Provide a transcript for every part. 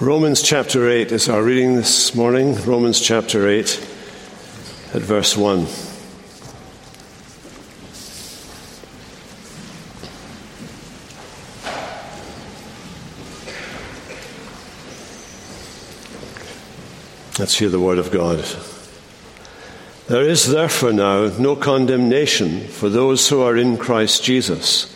Romans chapter 8 is our reading this morning. Romans chapter 8 at verse 1. Let's hear the word of God. There is therefore now no condemnation for those who are in Christ Jesus.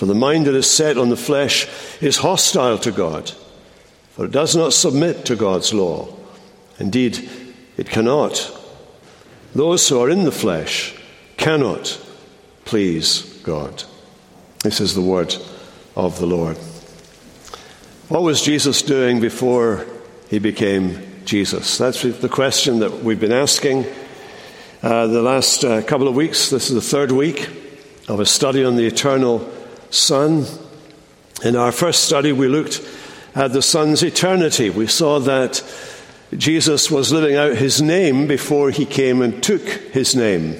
For the mind that is set on the flesh is hostile to God, for it does not submit to God's law. Indeed, it cannot. Those who are in the flesh cannot please God. This is the word of the Lord. What was Jesus doing before he became Jesus? That's the question that we've been asking uh, the last uh, couple of weeks. This is the third week of a study on the eternal Son. In our first study, we looked at the Son's eternity. We saw that Jesus was living out his name before he came and took his name.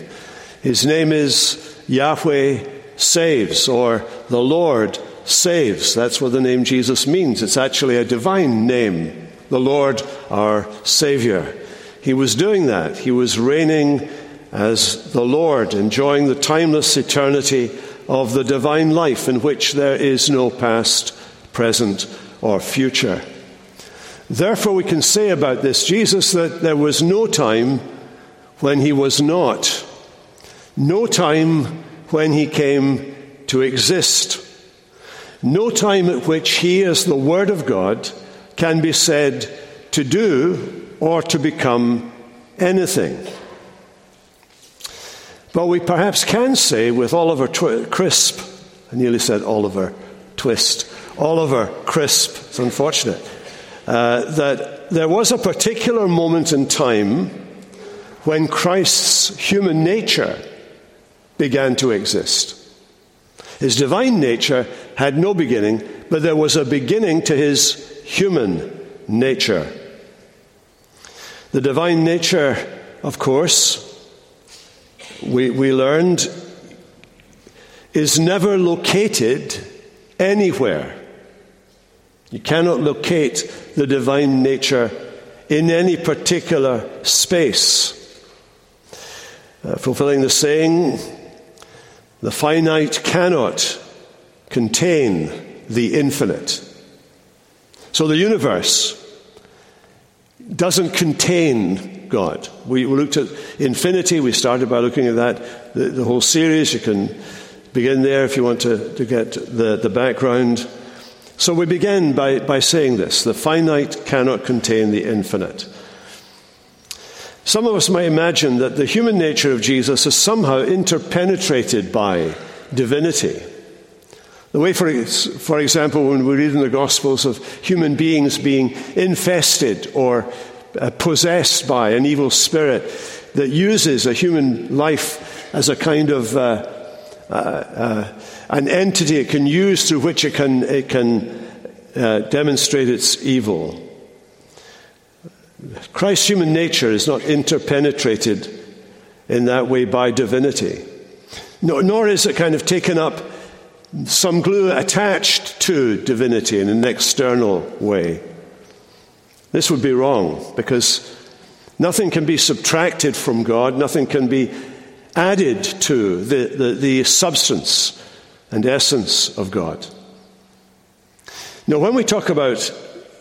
His name is Yahweh saves, or the Lord saves. That's what the name Jesus means. It's actually a divine name, the Lord our Savior. He was doing that. He was reigning as the Lord, enjoying the timeless eternity of the divine life in which there is no past, present, or future. Therefore, we can say about this Jesus that there was no time when he was not, no time when he came to exist, no time at which he, as the Word of God, can be said to do or to become anything. But we perhaps can say with Oliver Crisp, I nearly said Oliver Twist, Oliver Crisp, it's unfortunate, uh, that there was a particular moment in time when Christ's human nature began to exist. His divine nature had no beginning, but there was a beginning to his human nature. The divine nature, of course, we, we learned, is never located anywhere. You cannot locate the divine nature in any particular space. Uh, fulfilling the saying, the finite cannot contain the infinite. So the universe doesn't contain God. We looked at infinity. We started by looking at that, the, the whole series. You can begin there if you want to, to get the, the background. So we begin by, by saying this the finite cannot contain the infinite. Some of us may imagine that the human nature of Jesus is somehow interpenetrated by divinity. The way, for, for example, when we read in the Gospels of human beings being infested or possessed by an evil spirit that uses a human life as a kind of uh, uh, uh, an entity it can use through which it can, it can uh, demonstrate its evil. Christ's human nature is not interpenetrated in that way by divinity, nor, nor is it kind of taken up some glue attached to divinity in an external way. This would be wrong because nothing can be subtracted from God, nothing can be added to the, the, the substance and essence of God. Now, when we talk about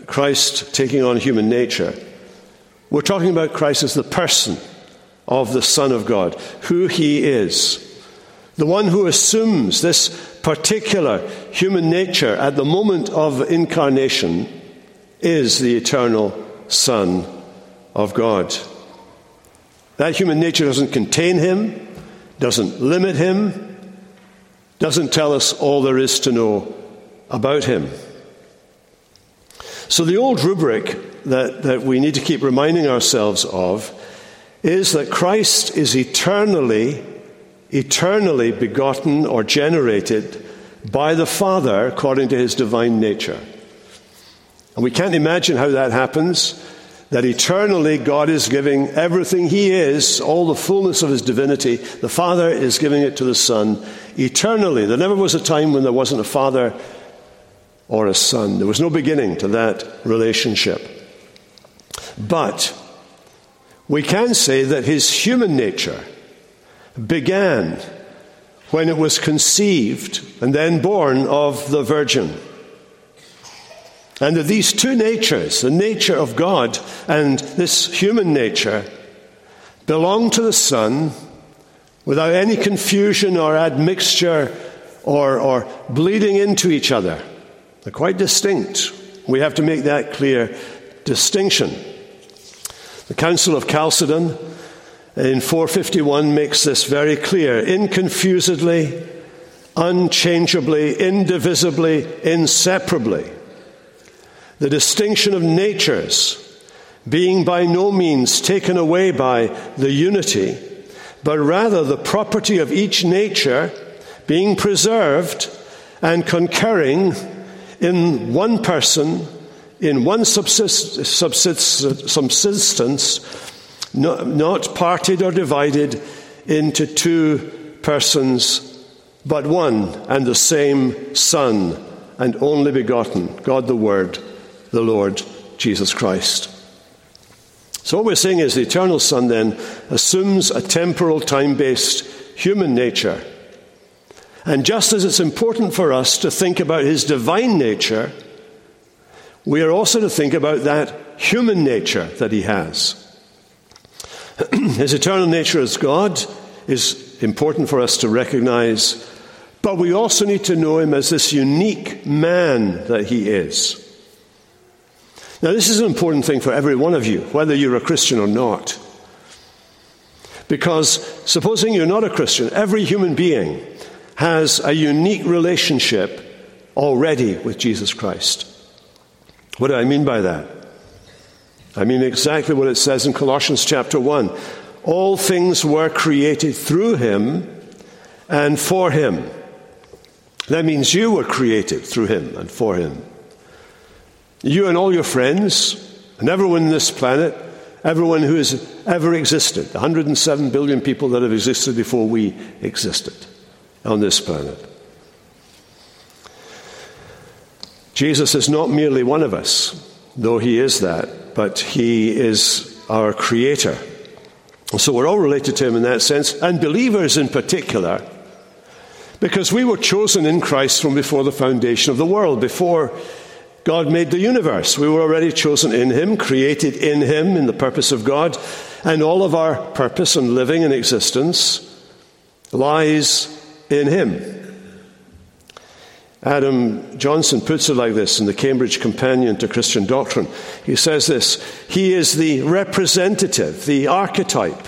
Christ taking on human nature, We're talking about Christ as the person of the Son of God, who he is. The one who assumes this particular human nature at the moment of incarnation is the eternal Son of God. That human nature doesn't contain him, doesn't limit him, doesn't tell us all there is to know about him. So, the old rubric that, that we need to keep reminding ourselves of is that Christ is eternally, eternally begotten or generated by the Father according to his divine nature. And we can't imagine how that happens. That eternally God is giving everything He is, all the fullness of His divinity. The Father is giving it to the Son eternally. There never was a time when there wasn't a Father or a Son. There was no beginning to that relationship. But we can say that His human nature began when it was conceived and then born of the Virgin. And that these two natures, the nature of God and this human nature, belong to the Son without any confusion or admixture or, or bleeding into each other. They're quite distinct. We have to make that clear distinction. The Council of Chalcedon in 451 makes this very clear inconfusedly, unchangeably, indivisibly, inseparably the distinction of natures being by no means taken away by the unity, but rather the property of each nature being preserved and concurring in one person, in one subsist, subsist, subsistence, not parted or divided into two persons, but one and the same Son and only begotten, God the Word the Lord Jesus Christ. So, what we're saying is the eternal Son then assumes a temporal, time based human nature. And just as it's important for us to think about his divine nature, we are also to think about that human nature that he has. his eternal nature as God is important for us to recognize, but we also need to know him as this unique man that he is. Now, this is an important thing for every one of you, whether you're a Christian or not. Because supposing you're not a Christian, every human being has a unique relationship already with Jesus Christ. What do I mean by that? I mean exactly what it says in Colossians chapter 1. All things were created through him and for him. That means you were created through him and for him. You and all your friends, and everyone on this planet, everyone who has ever existed, 107 billion people that have existed before we existed on this planet. Jesus is not merely one of us, though he is that, but he is our creator. So we're all related to him in that sense, and believers in particular, because we were chosen in Christ from before the foundation of the world, before God made the universe. We were already chosen in Him, created in Him in the purpose of God, and all of our purpose and living and existence lies in Him. Adam Johnson puts it like this in the Cambridge Companion to Christian Doctrine. He says this He is the representative, the archetype,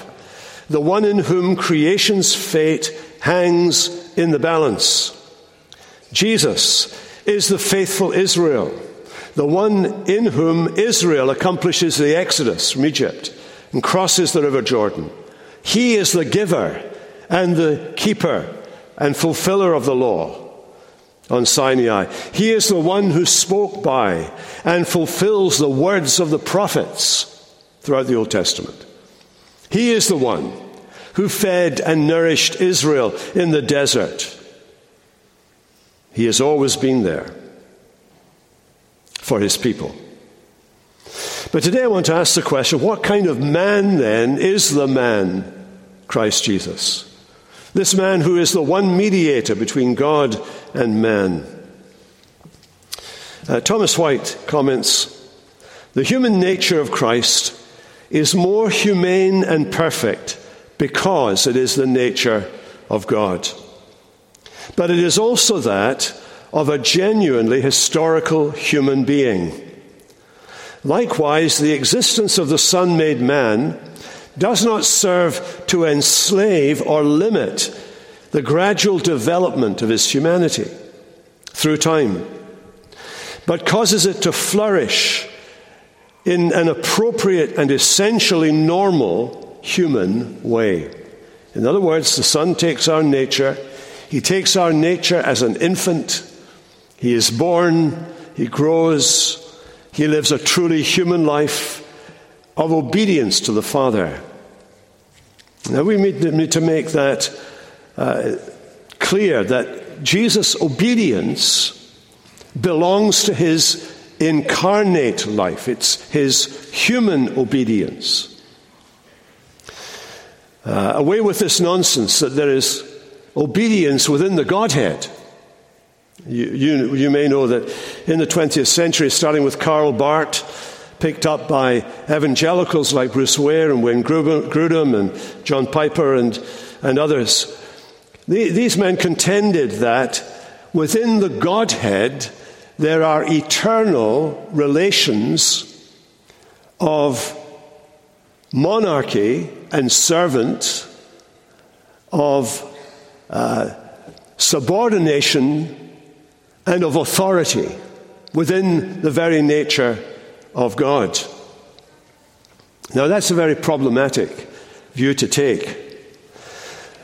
the one in whom creation's fate hangs in the balance. Jesus is the faithful Israel, the one in whom Israel accomplishes the exodus from Egypt and crosses the River Jordan. He is the giver and the keeper and fulfiller of the law on Sinai. He is the one who spoke by and fulfills the words of the prophets throughout the Old Testament. He is the one who fed and nourished Israel in the desert he has always been there for his people. But today I want to ask the question what kind of man then is the man, Christ Jesus? This man who is the one mediator between God and man. Uh, Thomas White comments The human nature of Christ is more humane and perfect because it is the nature of God. But it is also that of a genuinely historical human being. Likewise, the existence of the Son made man does not serve to enslave or limit the gradual development of his humanity through time, but causes it to flourish in an appropriate and essentially normal human way. In other words, the Son takes our nature, He takes our nature as an infant, He is born, He grows, He lives a truly human life of obedience to the Father. Now we need to make that uh, clear that Jesus' obedience belongs to his incarnate life, it's his human obedience. Uh, away with this nonsense that there is obedience within the Godhead. You, you, you, may know that in the 20th century, starting with Karl Barth, picked up by evangelicals like Bruce Ware and Wayne Grudem and John Piper and, and others, these men contended that within the Godhead there are eternal relations of monarchy and servant, of uh, subordination and of authority within the very nature of God. Now, that's a very problematic view to take.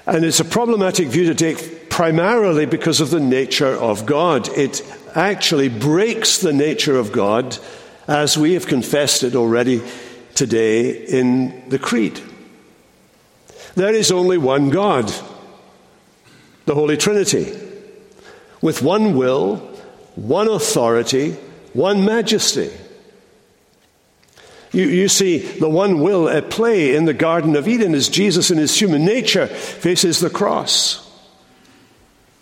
And it's a problematic view to take primarily because of the nature of God. It actually breaks the nature of God as we have confessed it already today in the Creed. There is only one God, the Holy Trinity, with one will, one authority, one majesty. You, you, see the one will at play in the Garden of Eden is Jesus in his human nature faces the cross.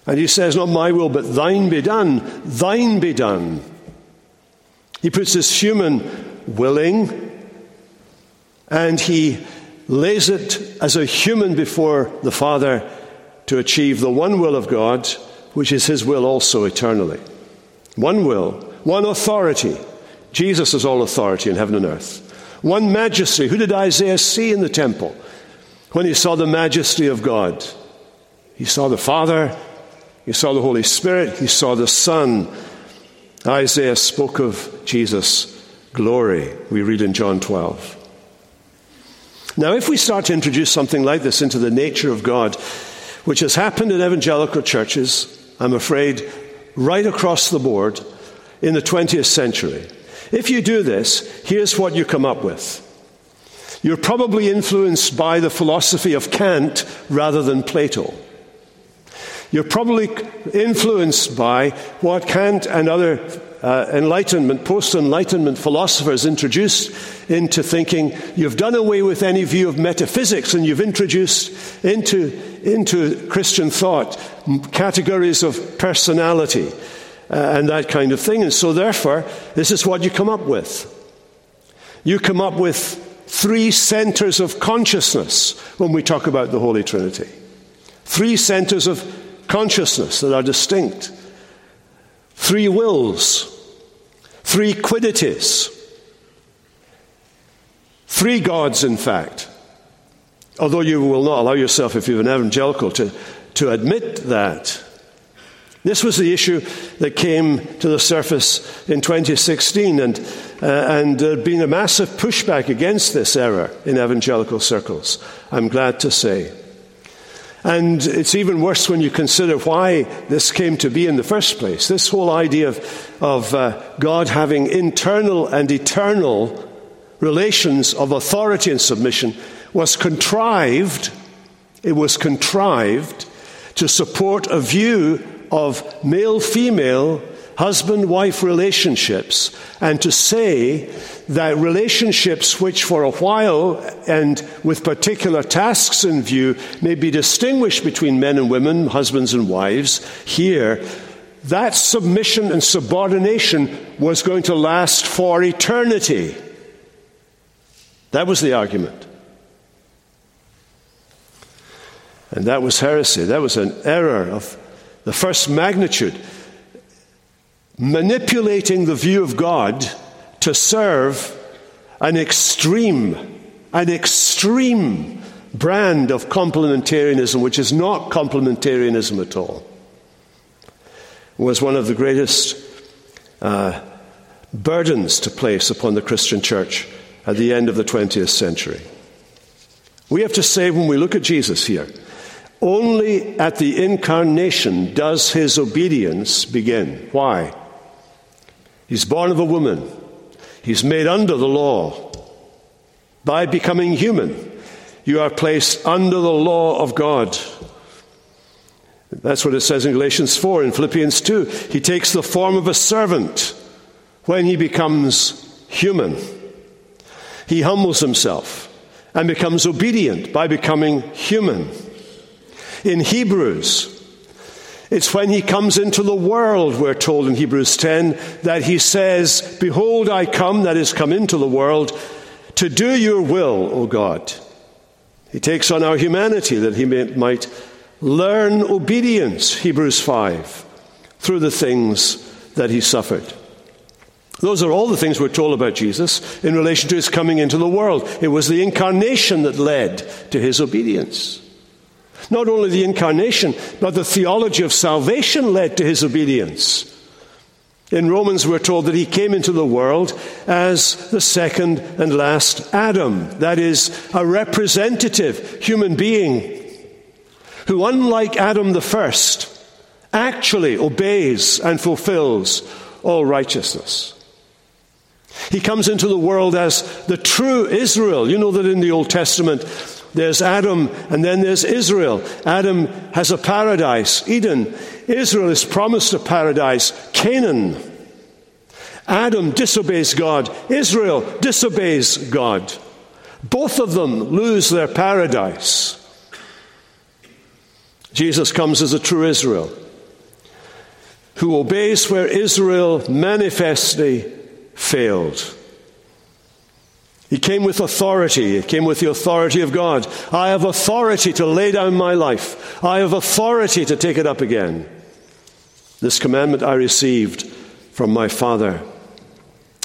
And he says, Not my will, but thine be done. Thine be done. He puts his human willing and he lays it as a human before the Father to achieve the one will of God, which is his will also eternally. One will, one authority Jesus is all authority in heaven and earth. One majesty. Who did Isaiah see in the temple when he saw the majesty of God? He saw the Father, he saw the Holy Spirit, he saw the Son. Isaiah spoke of Jesus' glory, we read in John 12. Now, if we start to introduce something like this into the nature of God, which has happened in evangelical churches, I'm afraid, right across the board in the 20th century, if you do this, here's what you come up with. You're probably influenced by the philosophy of Kant rather than Plato. You're probably influenced by what Kant and other uh, Enlightenment, post Enlightenment philosophers introduced into thinking. You've done away with any view of metaphysics and you've introduced into, into Christian thought categories of personality uh, and that kind of thing. And so, therefore, this is what you come up with. You come up with three centers of consciousness when we talk about the Holy Trinity. Three centers of consciousness that are distinct. Three wills. Three quiddities. Three gods, in fact. Although you will not allow yourself, if you're an evangelical, to, to admit that. This was the issue that came to the surface in 2016, and, uh, and there had been a massive pushback against this error in evangelical circles, I'm glad to say. And it's even worse when you consider why this came to be in the first place. This whole idea of, of uh, God having internal and eternal relations of authority and submission was contrived, it was contrived to support a view of male female, husband wife relationships, and to say that relationships which for a while and with particular tasks in view may be distinguished between men and women, husbands and wives, here, that submission and subordination was going to last for eternity. That was the argument. And that was heresy. That was an error of the first magnitude. Manipulating the view of God to serve an extreme, an extreme brand of complementarianism, which is not complementarianism at all, was one of the greatest uh, burdens to place upon the Christian church at the end of the 20th century. We have to say, when we look at Jesus here, only at the incarnation does his obedience begin. Why? He's born of a woman, he's made under the law. By becoming human, you are placed under the law of God. That's what it says in Galatians 4 in Philippians 2. He takes the form of a servant when he becomes human. He humbles himself and becomes obedient by becoming human. In Hebrews, it's when he comes into the world, we're told in Hebrews 10, that he says, Behold, I come, that is, come into the world, to do your will, O God. He takes on our humanity that he may, might learn obedience, Hebrews 5, through the things that he suffered. Those are all the things we're told about Jesus in relation to his coming into the world. It was the incarnation that led to his obedience. Not only the incarnation, but the theology of salvation led to his obedience. In Romans, we're told that he came into the world as the second and last Adam. That is, a representative human being who, unlike Adam the first, actually obeys and fulfills all righteousness. He comes into the world as the true Israel. You know that in the Old Testament, there's Adam and then there's Israel. Adam has a paradise, Eden. Israel is promised a paradise, Canaan. Adam disobeys God, Israel disobeys God. Both of them lose their paradise. Jesus comes as a true Israel who obeys where Israel manifestly failed. He came with authority. He came with the authority of God. I have authority to lay down my life. I have authority to take it up again. This commandment I received from my Father.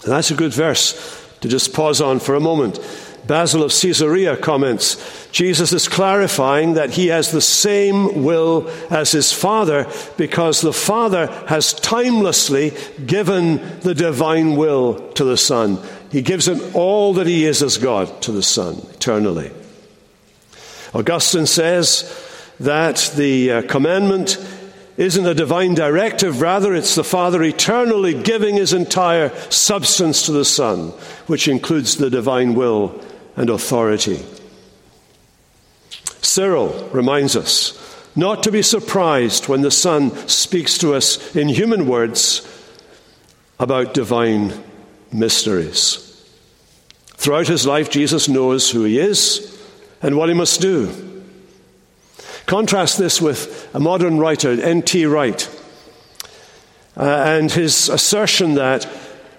And that's a good verse to just pause on for a moment. Basil of Caesarea comments Jesus is clarifying that he has the same will as his Father because the Father has timelessly given the divine will to the Son. He gives him all that he is as God to the Son eternally. Augustine says that the uh, commandment isn't a divine directive, rather, it's the Father eternally giving his entire substance to the Son, which includes the divine will and authority. Cyril reminds us not to be surprised when the Son speaks to us in human words about divine mysteries. Throughout his life, Jesus knows who he is and what he must do. Contrast this with a modern writer, N.T. Wright, uh, and his assertion that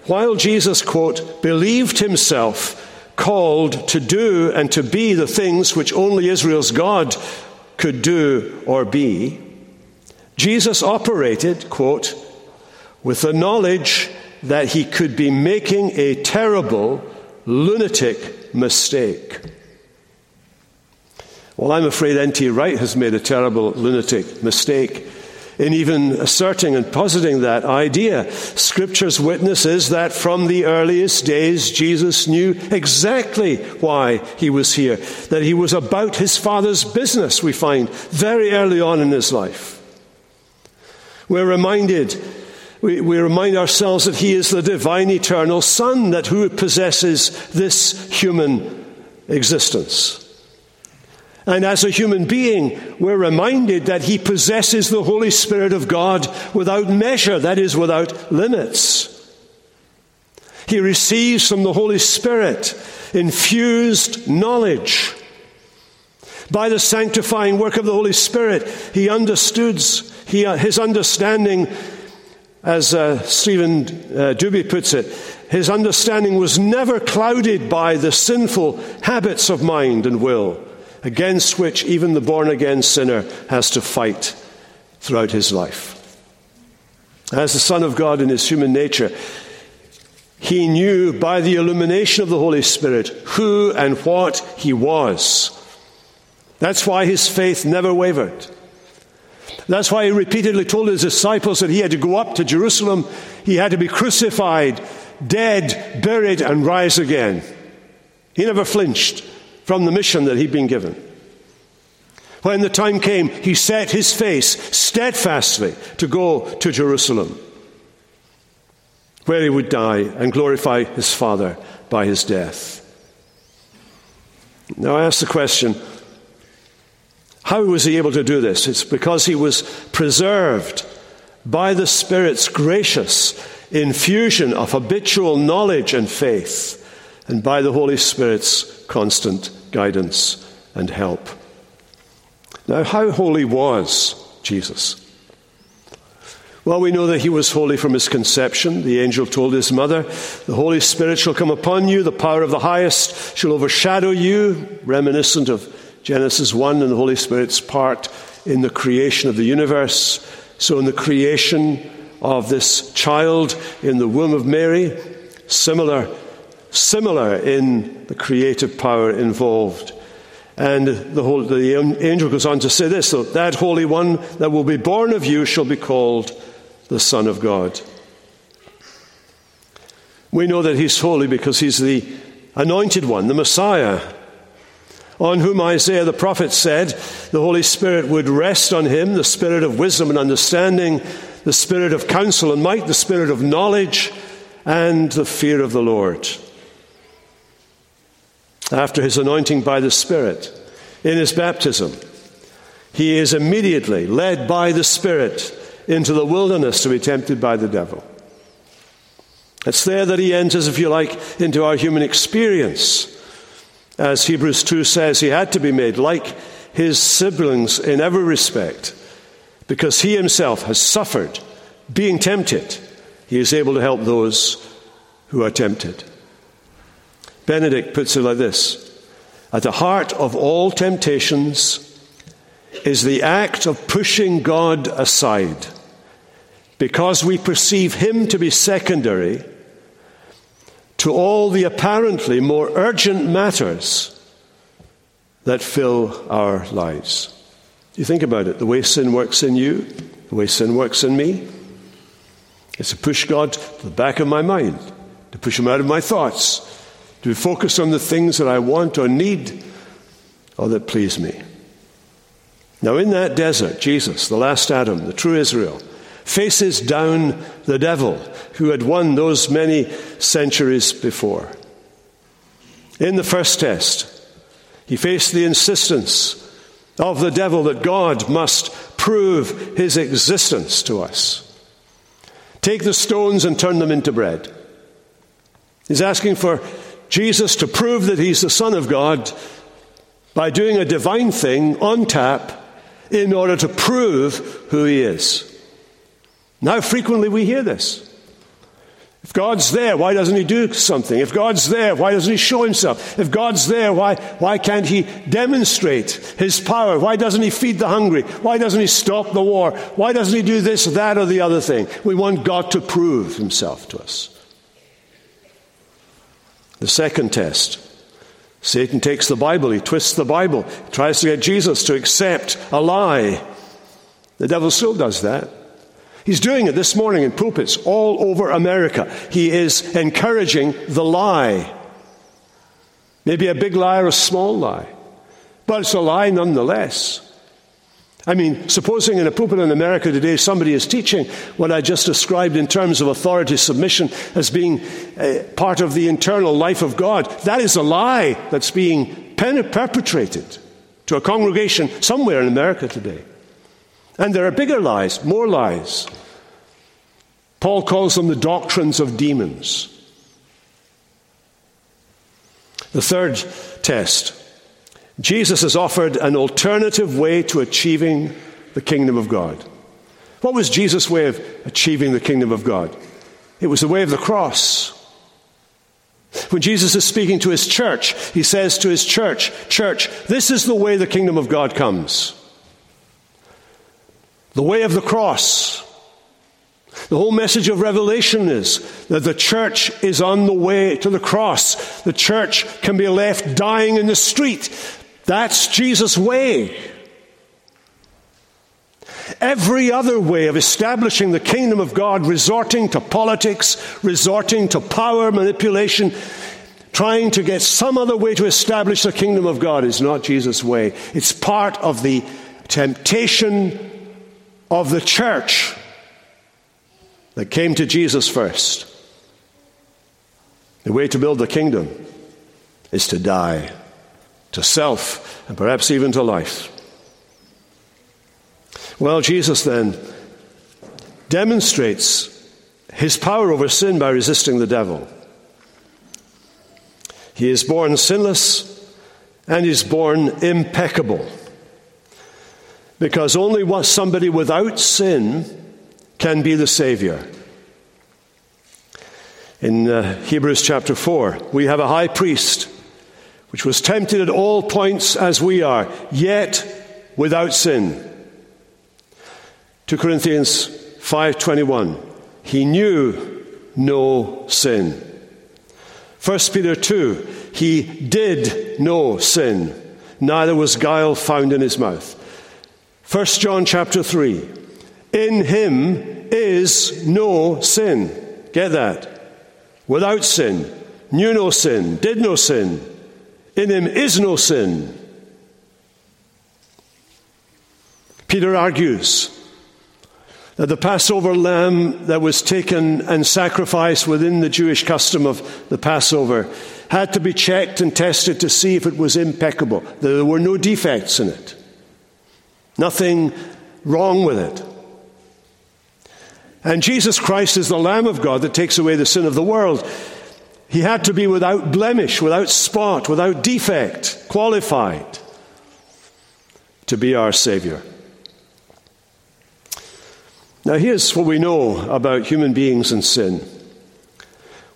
while Jesus, quote, believed himself called to do and to be the things which only Israel's God could do or be, Jesus operated, quote, with the knowledge that he could be making a terrible, lunatic mistake. Well, I'm afraid N.T. Wright has made a terrible, lunatic mistake in even asserting and positing that idea. Scripture's witness is that from the earliest days, Jesus knew exactly why he was here, that he was about his Father's business, we find very early on in his life. We're reminded, we, we remind ourselves that he is the divine eternal Son, that who possesses this human existence. And as a human being, we're reminded that he possesses the Holy Spirit of God without measure, that is, without limits. He receives from the Holy Spirit infused knowledge. By the sanctifying work of the Holy Spirit, he understood, he, his understanding, as uh, Stephen uh, Duby puts it, his understanding was never clouded by the sinful habits of mind and will against which even the born again sinner has to fight throughout his life. As the Son of God in his human nature, he knew by the illumination of the Holy Spirit who and what he was. That's why his faith never wavered. That's why he repeatedly told his disciples that he had to go up to Jerusalem, he had to be crucified, dead, buried, and rise again. He never flinched from the mission that he'd been given. When the time came, he set his face steadfastly to go to Jerusalem, where he would die and glorify his Father by his death. Now I ask the question how was he able to do this? It's because he was preserved by the Spirit's gracious infusion of habitual knowledge and faith, and by the Holy Spirit's constant guidance and help. Now, how holy was Jesus? Well, we know that he was holy from his conception. The angel told his mother, The Holy Spirit shall come upon you, the power of the highest shall overshadow you, reminiscent of Genesis 1 and the Holy Spirit's part in the creation of the universe. So, in the creation of this child in the womb of Mary, similar, similar in the creative power involved. And the, whole, the angel goes on to say this so that Holy One that will be born of you shall be called the Son of God. We know that he's holy because he's the anointed one, the Messiah, on whom Isaiah the prophet said the Holy Spirit would rest on him, the spirit of wisdom and understanding, the spirit of counsel and might, the spirit of knowledge, and the fear of the Lord. After his anointing by the Spirit, in his baptism, he is immediately led by the Spirit into the wilderness to be tempted by the devil. It's there that he enters, if you like, into our human experience as Hebrews 2 says, he had to be made like his siblings in every respect because he himself has suffered being tempted. He is able to help those who are tempted. Benedict puts it like this At the heart of all temptations is the act of pushing God aside because we perceive him to be secondary to all the apparently more urgent matters that fill our lives. You think about it the way sin works in you, the way sin works in me. It's to push God to the back of my mind, to push Him out of my thoughts, to focus on the things that I want or need or that please me. Now, in that desert, Jesus, the last Adam, the true Israel, faces down the devil who had won those many centuries before. In the first test, he faced the insistence of the devil that God must prove his existence to us. Take the stones and turn them into bread. He's asking for Jesus to prove that he's the Son of God by doing a divine thing on tap in order to prove who he is. Now, frequently we hear this. If God's there, why doesn't He do something? If God's there, why doesn't He show Himself? If God's there, why, why can't He demonstrate His power? Why doesn't He feed the hungry? Why doesn't He stop the war? Why doesn't He do this, that, or the other thing? We want God to prove Himself to us. The second test Satan takes the Bible, he twists the Bible, tries to get Jesus to accept a lie. The devil still does that. He's doing it this morning in pulpits all over America. He is encouraging the lie. Maybe a big lie or a small lie, but it's a lie nonetheless. I mean, supposing in a pulpit in America today somebody is teaching what I just described in terms of authority submission as being uh, part of the internal life of God, that is a lie that's being perpetrated to a congregation somewhere in America today. And there are bigger lies, more lies. Paul calls them the doctrines of demons. The third test Jesus has offered an alternative way to achieving the kingdom of God. What was Jesus' way of achieving the kingdom of God? It was the way of the cross. When Jesus is speaking to his church, he says to his church, Church, this is the way the kingdom of God comes. The way of the cross. The whole message of Revelation is that the church is on the way to the cross. The church can be left dying in the street. That's Jesus' way. Every other way of establishing the kingdom of God, resorting to politics, resorting to power manipulation, trying to get some other way to establish the kingdom of God, is not Jesus' way. It's part of the temptation of the church that came to Jesus first. The way to build the kingdom is to die to self and perhaps even to life. Well, Jesus then demonstrates his power over sin by resisting the devil. He is born sinless and is born impeccable. Because only somebody without sin can be the Savior. In uh, Hebrews chapter 4, we have a high priest which was tempted at all points as we are, yet without sin. 2 Corinthians 5:21 He knew no sin. 1 Peter 2 He did no sin neither was guile found in his mouth. 1 John chapter 3 In him is no sin. Get that? Without sin, knew no sin, did no sin. In him is no sin. Peter argues that the Passover lamb that was taken and sacrificed within the Jewish custom of the Passover had to be checked and tested to see if it was impeccable. that There were no defects in it, nothing wrong with it. And Jesus Christ is the Lamb of God that takes away the sin of the world. He had to be without blemish, without spot, without defect, qualified to be our Savior. Now, here's what we know about human beings and sin.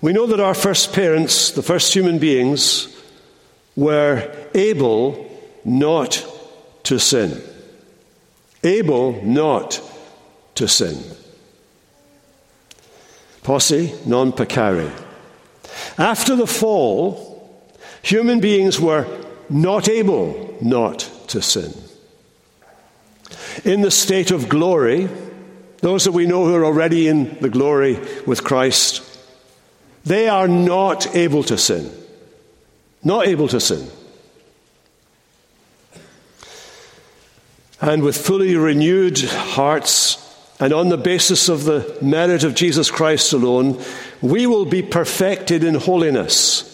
We know that our first parents, the first human beings, were able not to sin. Able not to sin. Posse non peccare. After the fall, human beings were not able not to sin. In the state of glory, those that we know who are already in the glory with Christ, they are not able to sin. Not able to sin. And with fully renewed hearts, and on the basis of the merit of Jesus Christ alone, we will be perfected in holiness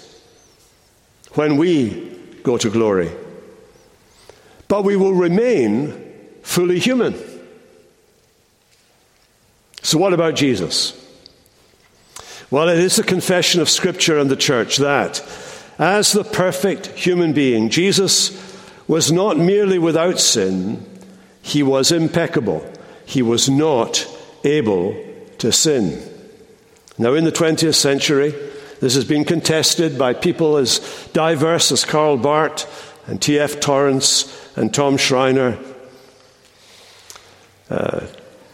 when we go to glory. But we will remain fully human. So, what about Jesus? Well, it is the confession of Scripture and the church that, as the perfect human being, Jesus was not merely without sin, he was impeccable. He was not able to sin. Now, in the 20th century, this has been contested by people as diverse as Karl Barth and T.F. Torrance and Tom Schreiner. Uh,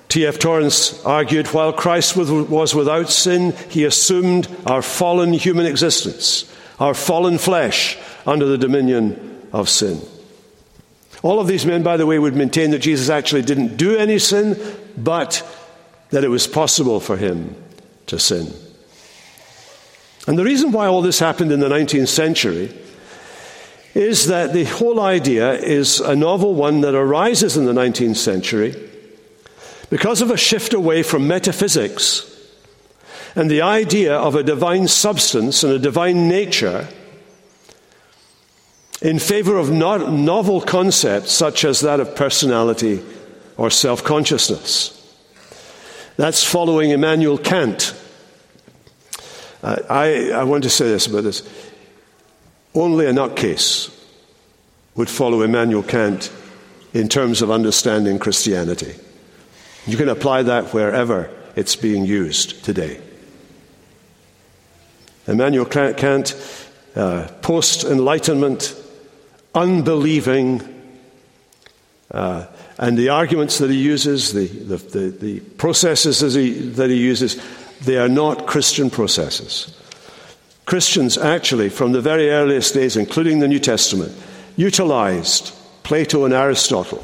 T.F. Torrance argued while Christ was without sin, he assumed our fallen human existence, our fallen flesh under the dominion of sin. All of these men, by the way, would maintain that Jesus actually didn't do any sin, but that it was possible for him to sin. And the reason why all this happened in the 19th century is that the whole idea is a novel one that arises in the 19th century because of a shift away from metaphysics and the idea of a divine substance and a divine nature in favor of novel concepts such as that of personality or self consciousness. That's following Immanuel Kant. Uh, I, I want to say this about this. Only a nutcase would follow Immanuel Kant in terms of understanding Christianity. You can apply that wherever it's being used today. Immanuel Kant, uh, post Enlightenment, unbelieving, uh, and the arguments that he uses, the, the, the, the processes that he, that he uses, they are not Christian processes. Christians actually, from the very earliest days, including the New Testament, utilized Plato and Aristotle.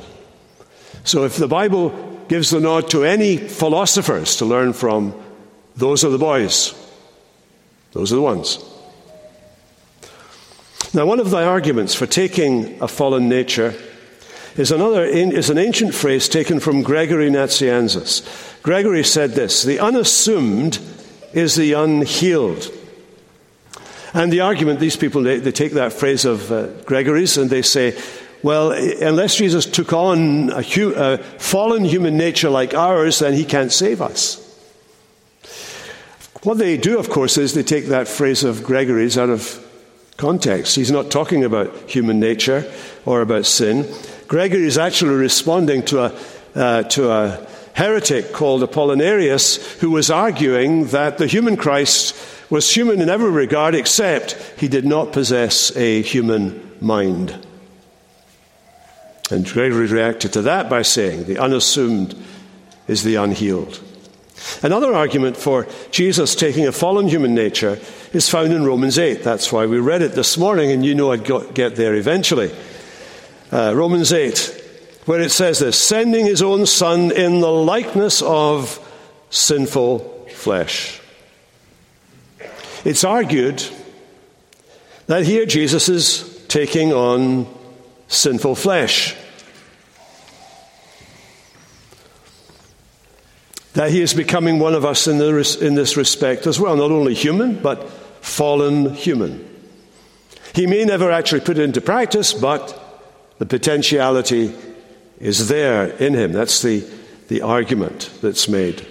So if the Bible gives the nod to any philosophers to learn from, those are the boys. Those are the ones. Now, one of the arguments for taking a fallen nature is, another, is an ancient phrase taken from Gregory Nazianzus. Gregory said this The unassumed is the unhealed. And the argument, these people, they, they take that phrase of uh, Gregory's and they say, well, unless Jesus took on a, hu- a fallen human nature like ours, then he can't save us. What they do, of course, is they take that phrase of Gregory's out of context. He's not talking about human nature or about sin. Gregory is actually responding to a, uh, to a heretic called Apollinarius who was arguing that the human Christ was human in every regard except he did not possess a human mind. And Gregory reacted to that by saying, the unassumed is the unhealed. Another argument for Jesus taking a fallen human nature is found in Romans 8. That's why we read it this morning, and you know I'd get there eventually. Uh, Romans 8, where it says this sending his own son in the likeness of sinful flesh. It's argued that here Jesus is taking on sinful flesh. That he is becoming one of us in, the, in this respect as well, not only human, but fallen human. He may never actually put it into practice, but the potentiality is there in him. That's the, the argument that's made.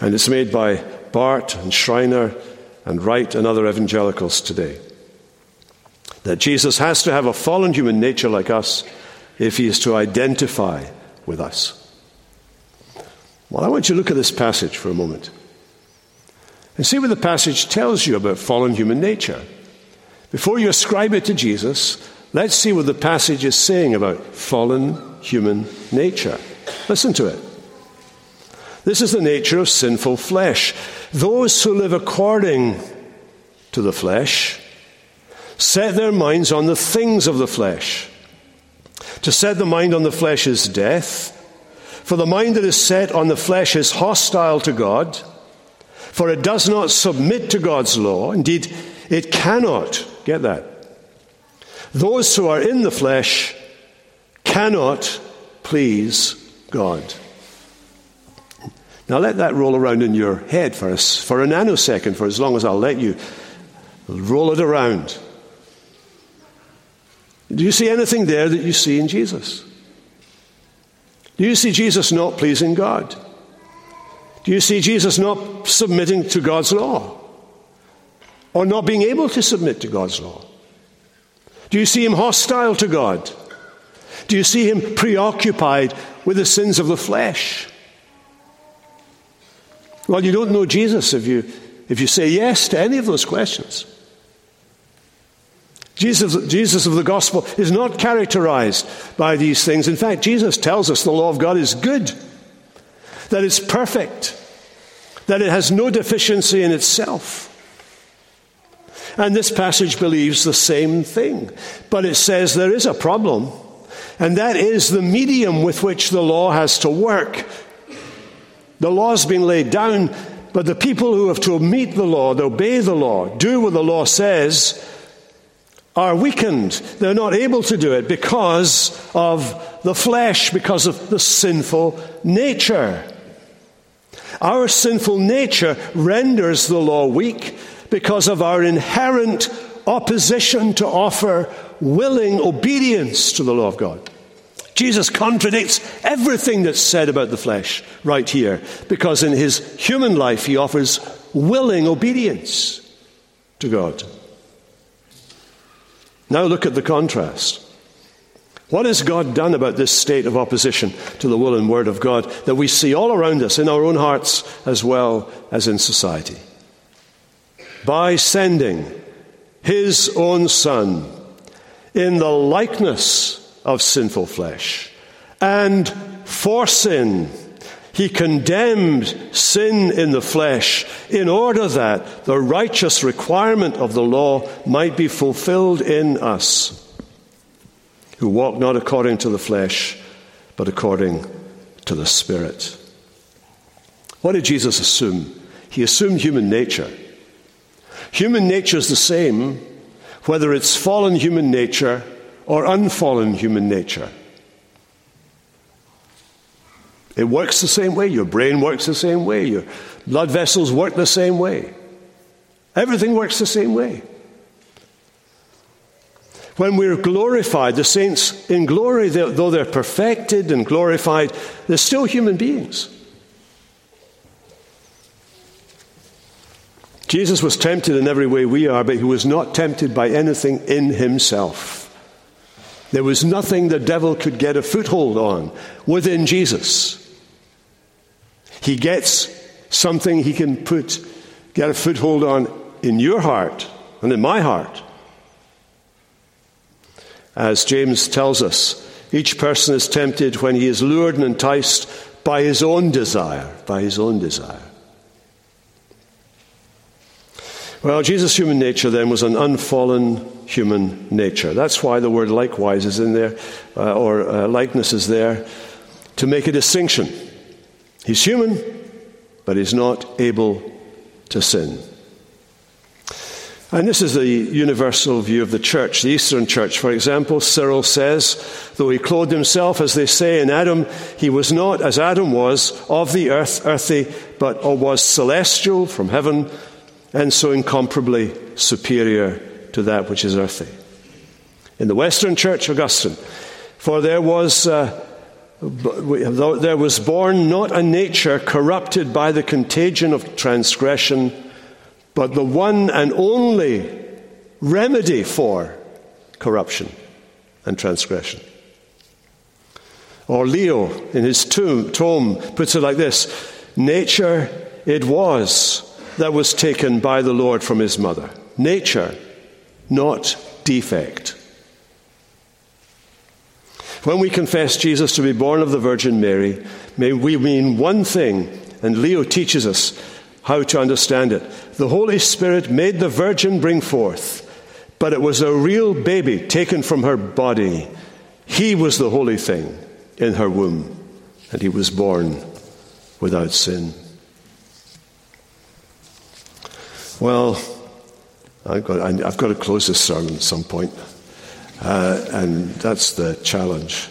And it's made by Barth and Schreiner and Wright and other evangelicals today. That Jesus has to have a fallen human nature like us if he is to identify with us. Well, I want you to look at this passage for a moment and see what the passage tells you about fallen human nature. Before you ascribe it to Jesus, let's see what the passage is saying about fallen human nature. Listen to it. This is the nature of sinful flesh. Those who live according to the flesh set their minds on the things of the flesh. To set the mind on the flesh is death, for the mind that is set on the flesh is hostile to God, for it does not submit to God's law. Indeed, it cannot. Get that. Those who are in the flesh cannot please God. Now let that roll around in your head for us for a nanosecond, for as long as I'll let you roll it around. Do you see anything there that you see in Jesus? Do you see Jesus not pleasing God? Do you see Jesus not submitting to God's law? Or not being able to submit to God's law? Do you see him hostile to God? Do you see him preoccupied with the sins of the flesh? Well, you don't know Jesus if you, if you say yes to any of those questions. Jesus, Jesus of the gospel is not characterized by these things. In fact, Jesus tells us the law of God is good, that it's perfect, that it has no deficiency in itself. And this passage believes the same thing. But it says there is a problem, and that is the medium with which the law has to work. The law's been laid down, but the people who have to meet the law, to obey the law, do what the law says, are weakened. They're not able to do it because of the flesh, because of the sinful nature. Our sinful nature renders the law weak because of our inherent opposition to offer willing obedience to the law of God. Jesus contradicts everything that's said about the flesh right here because in his human life he offers willing obedience to God. Now look at the contrast. What has God done about this state of opposition to the will and word of God that we see all around us in our own hearts as well as in society? by sending his own Son in the likeness of sinful flesh. And for sin, he condemned sin in the flesh in order that the righteous requirement of the law might be fulfilled in us, who walk not according to the flesh, but according to the Spirit. What did Jesus assume? He assumed human nature. Human nature is the same whether it's fallen human nature or unfallen human nature. It works the same way. Your brain works the same way. Your blood vessels work the same way. Everything works the same way. When we're glorified, the saints in glory, though they're perfected and glorified, they're still human beings. Jesus was tempted in every way we are, but he was not tempted by anything in himself. There was nothing the devil could get a foothold on within Jesus. He gets something he can put, get a foothold on in your heart and in my heart. As James tells us, each person is tempted when he is lured and enticed by his own desire, by his own desire. Well, Jesus' human nature then was an unfallen human nature. That's why the word likewise is in there, uh, or uh, likeness is there, to make a distinction. He's human, but he's not able to sin. And this is the universal view of the church, the Eastern church. For example, Cyril says, though he clothed himself, as they say, in Adam, he was not, as Adam was, of the earth, earthy, but was celestial from heaven, and so incomparably superior to that which is earthy. In the Western church, Augustine, for there was. Uh, there was born not a nature corrupted by the contagion of transgression, but the one and only remedy for corruption and transgression. Or Leo, in his tomb, tome, puts it like this Nature it was that was taken by the Lord from his mother. Nature, not defect. When we confess Jesus to be born of the Virgin Mary, may we mean one thing, and Leo teaches us how to understand it. The Holy Spirit made the Virgin bring forth, but it was a real baby taken from her body. He was the holy thing in her womb, and he was born without sin. Well, I've got, I've got to close this sermon at some point. Uh, and that's the challenge.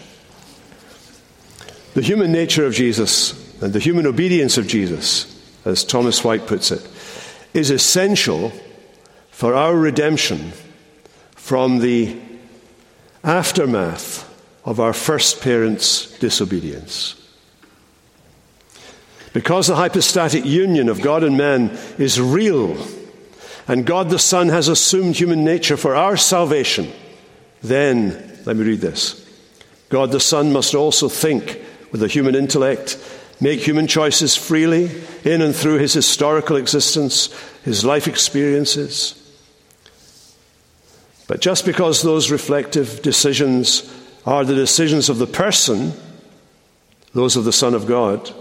The human nature of Jesus and the human obedience of Jesus, as Thomas White puts it, is essential for our redemption from the aftermath of our first parents' disobedience. Because the hypostatic union of God and man is real, and God the Son has assumed human nature for our salvation then, let me read this God the Son must also think with a human intellect, make human choices freely in and through his historical existence, his life experiences. But just because those reflective decisions are the decisions of the person, those of the Son of God,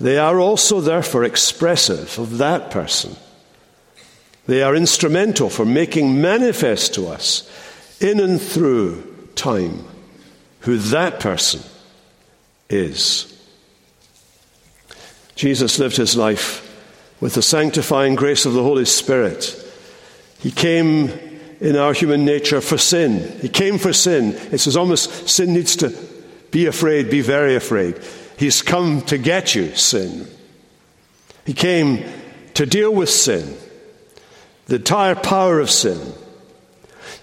they are also therefore expressive of that person. They are instrumental for making manifest to us in and through time who that person is. Jesus lived his life with the sanctifying grace of the Holy Spirit. He came in our human nature for sin. He came for sin. It's as almost sin needs to be afraid, be very afraid. He's come to get you, sin. He came to deal with sin, the entire power of sin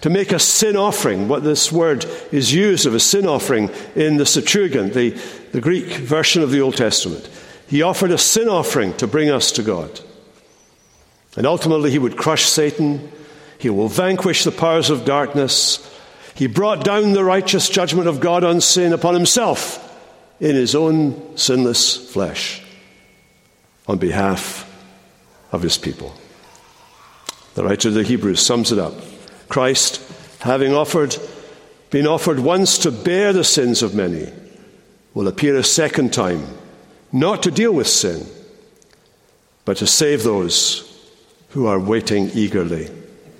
to make a sin offering. What this word is used of a sin offering in the Septuagint, the, the Greek version of the Old Testament. He offered a sin offering to bring us to God. And ultimately, he would crush Satan. He will vanquish the powers of darkness. He brought down the righteous judgment of God on sin upon himself in his own sinless flesh on behalf of his people. The writer of the Hebrews sums it up. Christ, having offered, been offered once to bear the sins of many, will appear a second time, not to deal with sin, but to save those who are waiting eagerly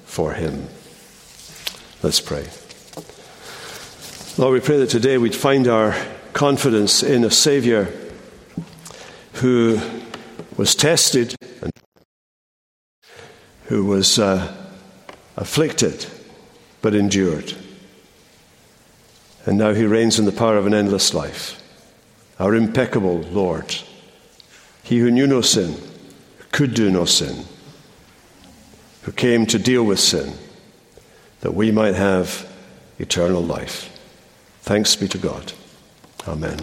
for him. Let's pray. Lord, we pray that today we'd find our confidence in a Savior who was tested and who was uh, afflicted but endured. And now he reigns in the power of an endless life. Our impeccable Lord, he who knew no sin, could do no sin, who came to deal with sin, that we might have eternal life. Thanks be to God. Amen.